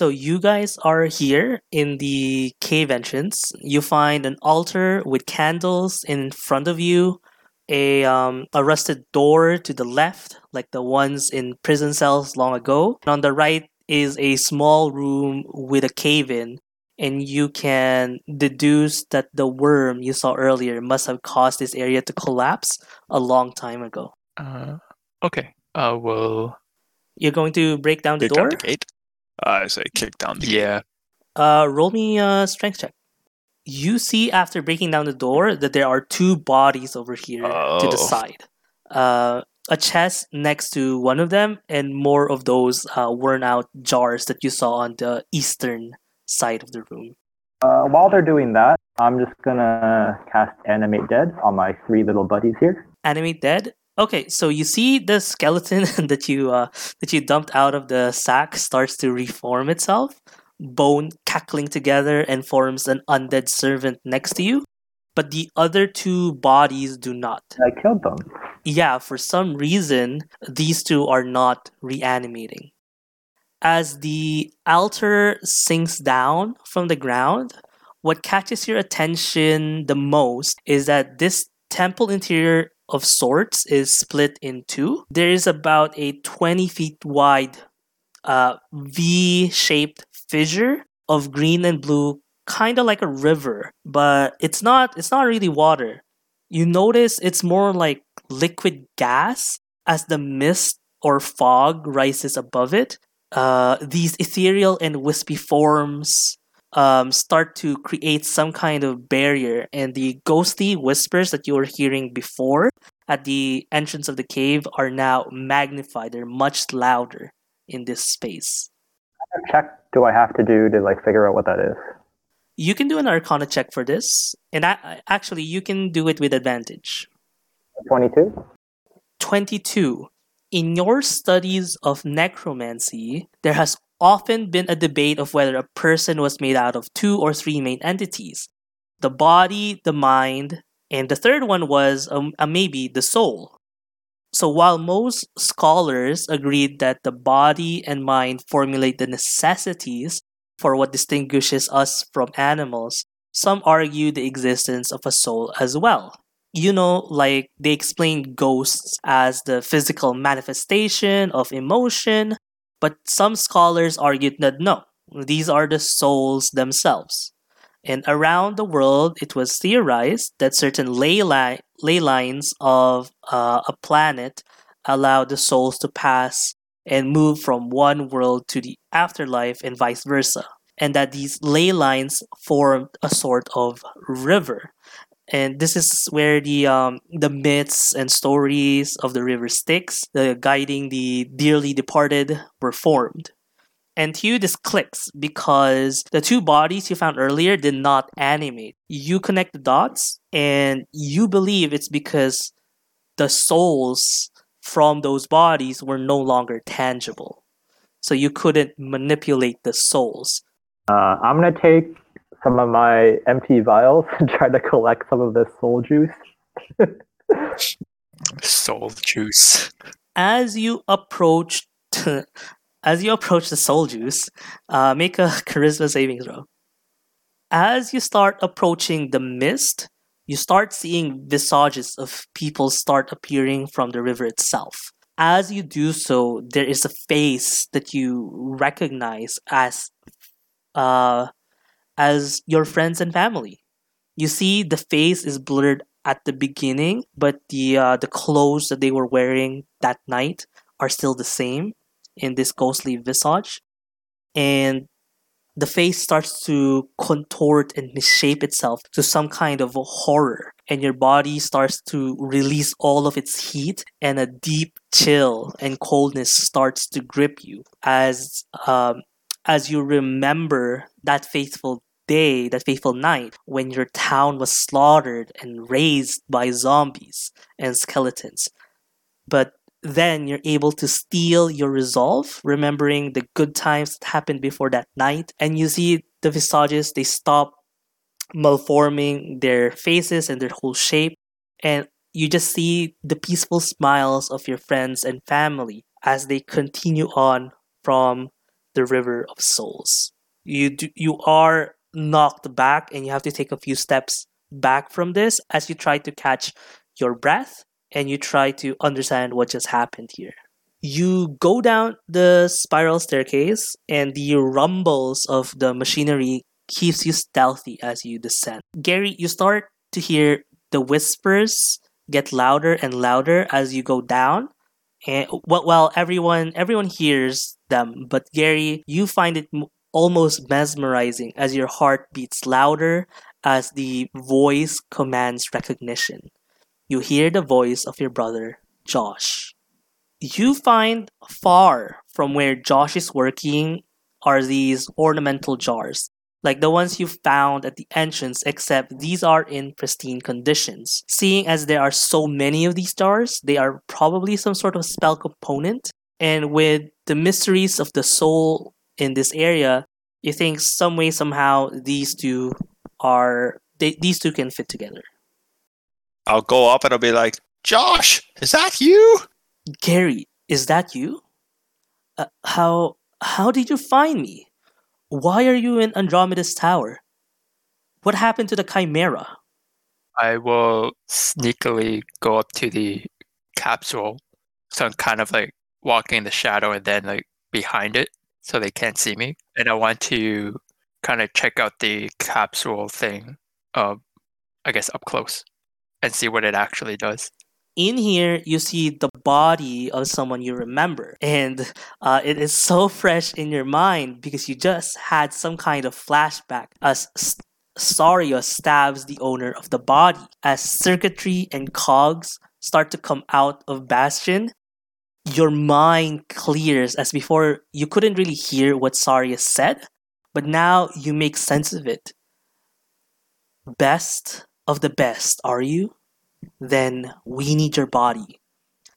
So you guys are here in the cave entrance. You find an altar with candles in front of you, a um, a rusted door to the left, like the ones in prison cells long ago. And on the right is a small room with a cave in, and you can deduce that the worm you saw earlier must have caused this area to collapse a long time ago. Uh, okay. Uh, well, You're going to break down the Kick door. out the gate. I say kick down the gate. yeah. Uh, roll me a strength check. You see after breaking down the door that there are two bodies over here to the Oh. side. Uh, a chest next to one of them, and more of those uh, worn out jars that you saw on the eastern side of the room. Uh, while they're doing that, I'm just gonna cast Animate Dead on my three little buddies here. Animate dead. Okay, so you see the skeleton that you uh, that you dumped out of the sack starts to reform itself, bone cackling together and forms an undead servant next to you. But the other two bodies do not. I killed them. Yeah, for some reason, these two are not reanimating. As the altar sinks down from the ground, what catches your attention the most is that this temple interior of sorts is split in two. There is about a 20 feet wide uh, V shaped fissure of green and blue, kind of like a river, but it's not, it's not really water you notice it's more like liquid gas as the mist or fog rises above it. Uh, these ethereal and wispy forms um, start to create some kind of barrier, and the ghostly whispers that you were hearing before at the entrance of the cave are now magnified. They're much louder in this space. What check do I have to do to like figure out what that is? You can do an Arcana check for this, and I, actually, you can do it with advantage. Twenty-two. 22. In your studies of necromancy, there has often been a debate of whether a person was made out of two or three main entities the body, the mind, and the third one was um, uh, maybe the soul. So while most scholars agreed that the body and mind formulate the necessities for what distinguishes us from animals, some argue the existence of a soul as well you know, like they explain ghosts as the physical manifestation of emotion, but some scholars argued that no, these are the souls themselves. And around the world, it was theorized that certain ley, li- ley lines of uh, a planet allow the souls to pass and move from one world to the afterlife and vice versa. And that these ley lines formed a sort of river and this is where the um, the myths and stories of the river Styx, the guiding the dearly departed, were formed. And to you, this clicks because the two bodies you found earlier did not animate. You connect the dots, and you believe it's because the souls from those bodies were no longer tangible. So you couldn't manipulate the souls. Uh, I'm gonna take some of my empty vials and try to collect some of this soul juice. Soul juice. as you approach as you approach the soul juice uh, make a charisma saving throw as you start approaching the mist you start seeing visages of people start appearing from the river itself as you do so there is a face that you recognize as uh, as your friends and family. You see the face is blurred at the beginning, but the uh, the clothes that they were wearing that night are still the same in this ghostly visage, and the face starts to contort and misshape itself to some kind of horror, and your body starts to release all of its heat, and a deep chill and coldness starts to grip you as um, as you remember that faithful day, that fateful night, when your town was slaughtered and razed by zombies and skeletons. But then you're able to steel your resolve, remembering the good times that happened before that night, and you see the visages, they stop malforming their faces and their whole shape, and you just see the peaceful smiles of your friends and family as they continue on from the River of Souls. You do, you are knocked back, and you have to take a few steps back from this as you try to catch your breath and you try to understand what just happened here. You go down the spiral staircase, and the rumbles of the machinery keeps you stealthy as you descend. Gary, you start to hear the whispers get louder and louder as you go down. And well, everyone everyone hears them, but Gary, you find it almost mesmerizing as your heart beats louder as the voice commands recognition. You hear the voice of your brother, Josh. You find far from where Josh is working are these ornamental jars like the ones you found at the entrance, except these are in pristine conditions. Seeing as there are so many of these jars, they are probably some sort of spell component. And with the mysteries of the soul in this area, you think some way, somehow, these two are they, these two can fit together. I'll go up and I'll be like, Josh, is that you? Gary, is that you? Uh, how how did you find me? Why are you in Andromeda's tower? What happened to the Chimera? I will sneakily go up to the capsule. So I'm kind of like walking in the shadow and then like behind it so they can't see me. And I want to kind of check out the capsule thing, uh, I guess up close and see what it actually does. in here you see the body of someone you remember and uh, it is so fresh in your mind because you just had some kind of flashback as S- Saria stabs the owner of the body as circuitry and cogs start to come out of bastion your mind clears as before you couldn't really hear what Saria said but now you make sense of it best of the best are you then we need your body.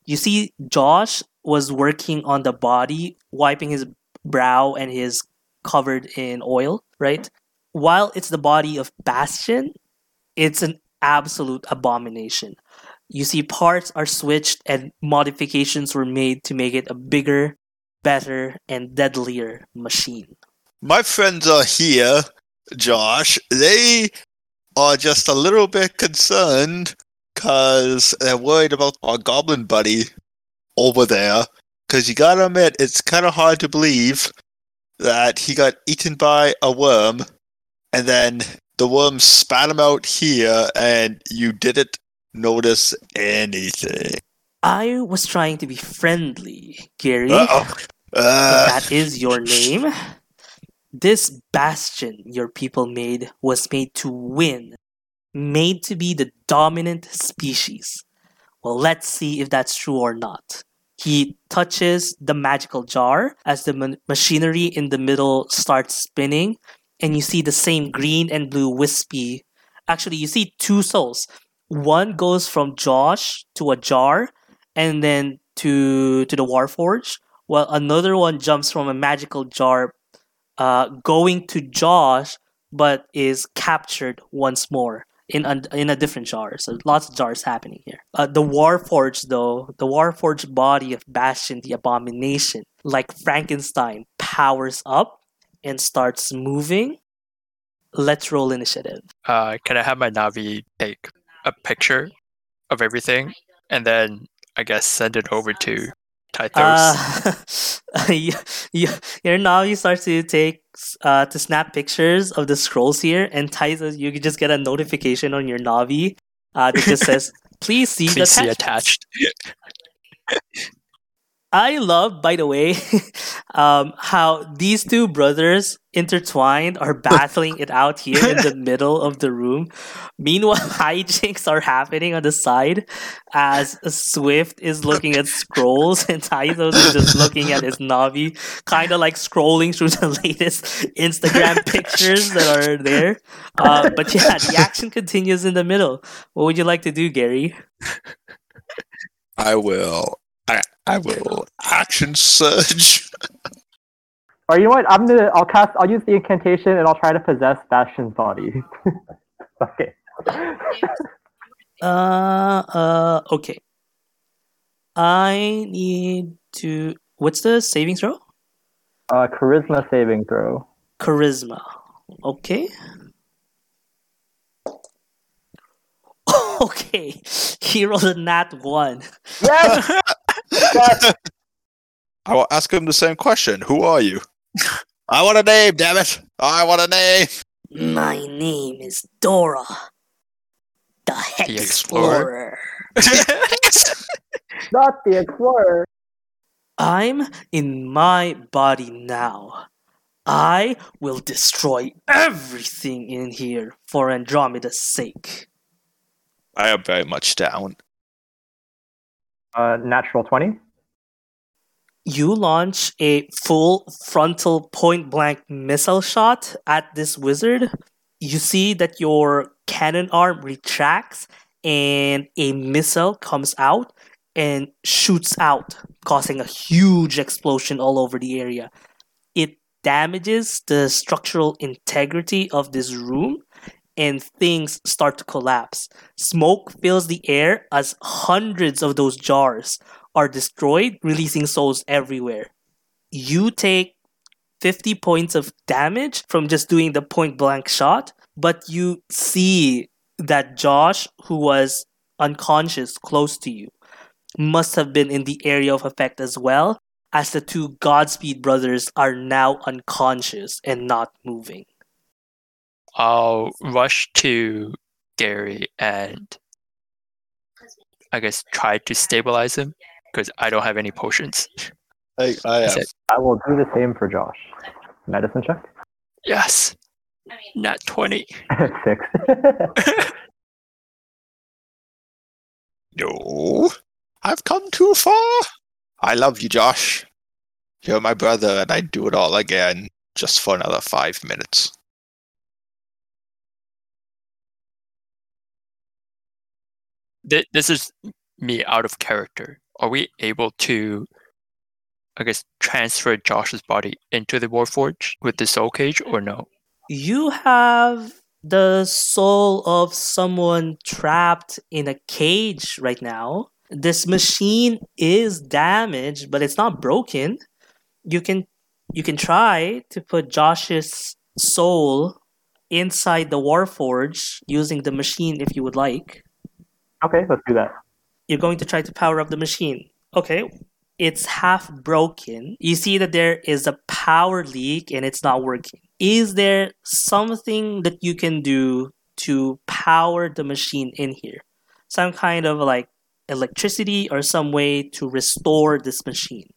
You see, Josh was working on the body, wiping his brow and his covered in oil, right? While it's the body of Bastion, it's an absolute abomination. You see, parts are switched and modifications were made to make it a bigger, better, and deadlier machine. My friends are here, Josh. They are just a little bit concerned because they're worried about our goblin buddy over there. Because you gotta admit, it's kind of hard to believe that he got eaten by a worm and then the worm spat him out here and you didn't notice anything. I was trying to be friendly, Gary. Uh, that is your name. This bastion your people made was made to win, made to be the dominant species. Well, let's see if that's true or not. He touches the magical jar as the ma- machinery in the middle starts spinning, and you see the same green and blue wispy. Actually, you see two souls. One goes from Josh to a jar, and then to to the Warforge, while another one jumps from a magical jar uh, going to Josh, but is captured once more in a, in a different jar. So lots of jars happening here. Uh, the Warforged, though, the Warforged body of Bastion the Abomination, like Frankenstein, powers up and starts moving. Let's roll initiative. Uh, can I have my Navi take a picture of everything and then I guess send it over to Tythos? Uh, you, you, your Navi starts to take uh, to snap pictures of the scrolls here, and Tythos, you just get a notification on your Navi uh, that just says, "Please see the Please see attachments." attached. I love, by the way, um, how these two brothers intertwined are battling it out here in the middle of the room. Meanwhile, hijinks are happening on the side as Swift is looking at scrolls and Tythos is just looking at his Navi, kind of like scrolling through the latest Instagram pictures that are there. Uh, but yeah, the action continues in the middle. What would you like to do, Gary? I will. I, I will action surge. Or you know what? I'm gonna. I'll cast. I'll use the incantation and I'll try to possess Bastion's body. okay. Uh, uh, okay. I need to. What's the saving throw? Uh, charisma saving throw. Charisma. Okay. okay. He rolled a nat one. Yes. Yes. I will ask him the same question. Who are you? I want a name, damn it! I want a name. My name is Dora, the Hex The Explorer. Explorer. Not the explorer. I'm in my body now. I will destroy everything in here for Andromeda's sake. I am very much down. Uh, natural twenty. You launch a full frontal point blank missile shot at this wizard. You see that your cannon arm retracts and a missile comes out and shoots out, causing a huge explosion all over the area. It damages the structural integrity of this room and things start to collapse. Smoke fills the air as hundreds of those jars are destroyed, releasing souls everywhere. You take 50 points of damage from just doing the point blank shot, but you see that Josh, who was unconscious close to you, must have been in the area of effect as well, as the two Godspeed brothers are now unconscious and not moving. I'll rush to Gary and I guess try to stabilize him because I don't have any potions. I, I have. I will do the same for Josh. Medicine check. Yes. Not 20. Six. No, I've come too far. I love you, Josh. You're my brother, and I'd do it all again just for another five minutes. This is me out of character. Are we able to, I guess, transfer Josh's body into the Warforge with the soul cage or no? You have the soul of someone trapped in a cage right now. This machine is damaged, but it's not broken. You can you can try to put Josh's soul inside the Warforge using the machine if you would like. okay, let's do that. You're going to try to power up the machine. Okay. It's half broken. You see that there is a power leak and it's not working. Is there something that you can do to power the machine in here? Some kind of like electricity or some way to restore this machine?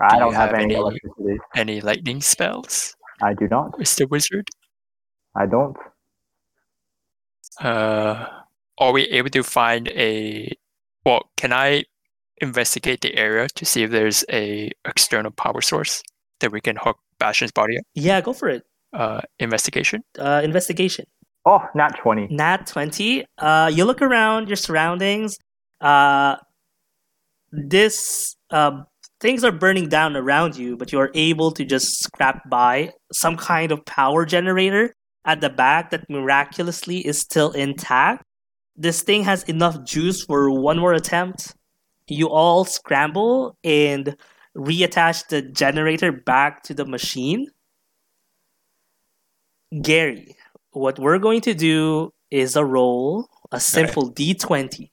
I don't have, have any any- electricity. Any lightning spells, I do not. Mr. Wizard? I don't. Uh, are we able to find a? Well, can I investigate the area to see if there's a external power source that we can hook Bastion's body up? Yeah, go for it. Uh, investigation. Uh, investigation. Oh, not 20. Nat 20. Uh, you look around your surroundings. Uh, this uh, things are burning down around you, but you are able to just scrap by some kind of power generator at the back that miraculously is still intact. This thing has enough juice for one more attempt. You all scramble and reattach the generator back to the machine. Gary, what we're going to do is a roll, a simple d20.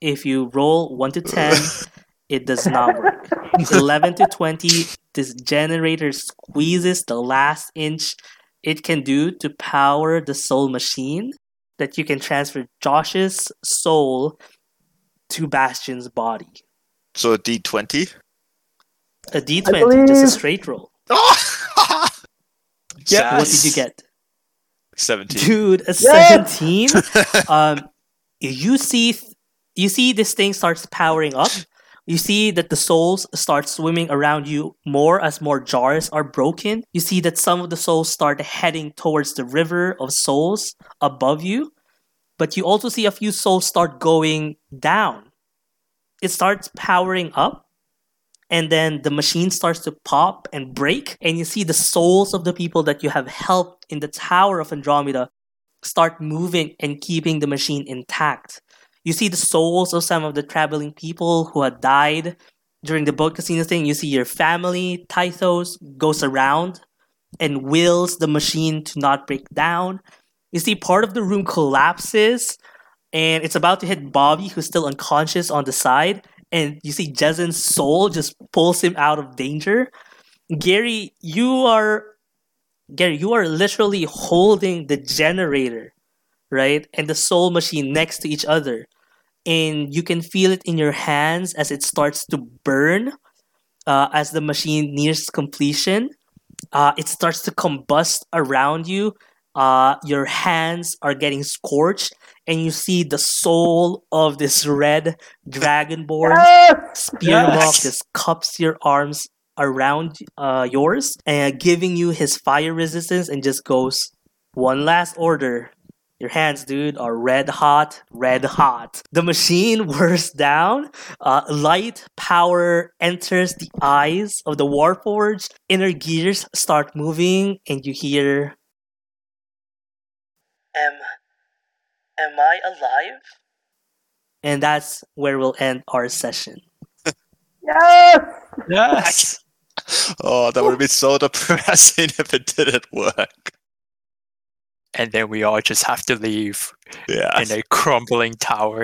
If you roll 1 to 10, it does not work. 11 to 20, this generator squeezes the last inch it can do to power the soul machine that you can transfer Josh's soul to Bastion's body. So a D twenty. A d20, just a straight roll. Yeah. What did you get? Seventeen. Dude, a Yes! 17? um, you see you see this thing starts powering up. You see that the souls start swimming around you more as more jars are broken. You see that some of the souls start heading towards the river of souls above you. But you also see a few souls start going down. It starts powering up, and then the machine starts to pop and break, and you see the souls of the people that you have helped in the Tower of Andromeda start moving and keeping the machine intact. You see the souls of some of the traveling people who had died during the boat casino thing, you see your family, Tythos, goes around and wills the machine to not break down. You see part of the room collapses and it's about to hit Bobby, who's still unconscious on the side. And you see Jezen's soul just pulls him out of danger. Gary, you are Gary, you are literally holding the generator, right? And the soul machine next to each other. And you can feel it in your hands as it starts to burn uh, as the machine nears completion. Uh, it starts to combust around you. Uh, your hands are getting scorched, and you see the soul of this red dragonborn Yes! Spearwalk Yes. just cups your arms around uh, yours and giving you his fire resistance and just goes one last order. Your hands, dude, are red hot, red hot. The machine whirs down. Uh, light power enters the eyes of the Warforged. Inner gears start moving, and you hear, "Am, am I alive?" And that's where we'll end our session. Yes! Yes. Oh, that would have been so depressing if it didn't work. And then we all just have to leave Yeah. in a crumbling tower.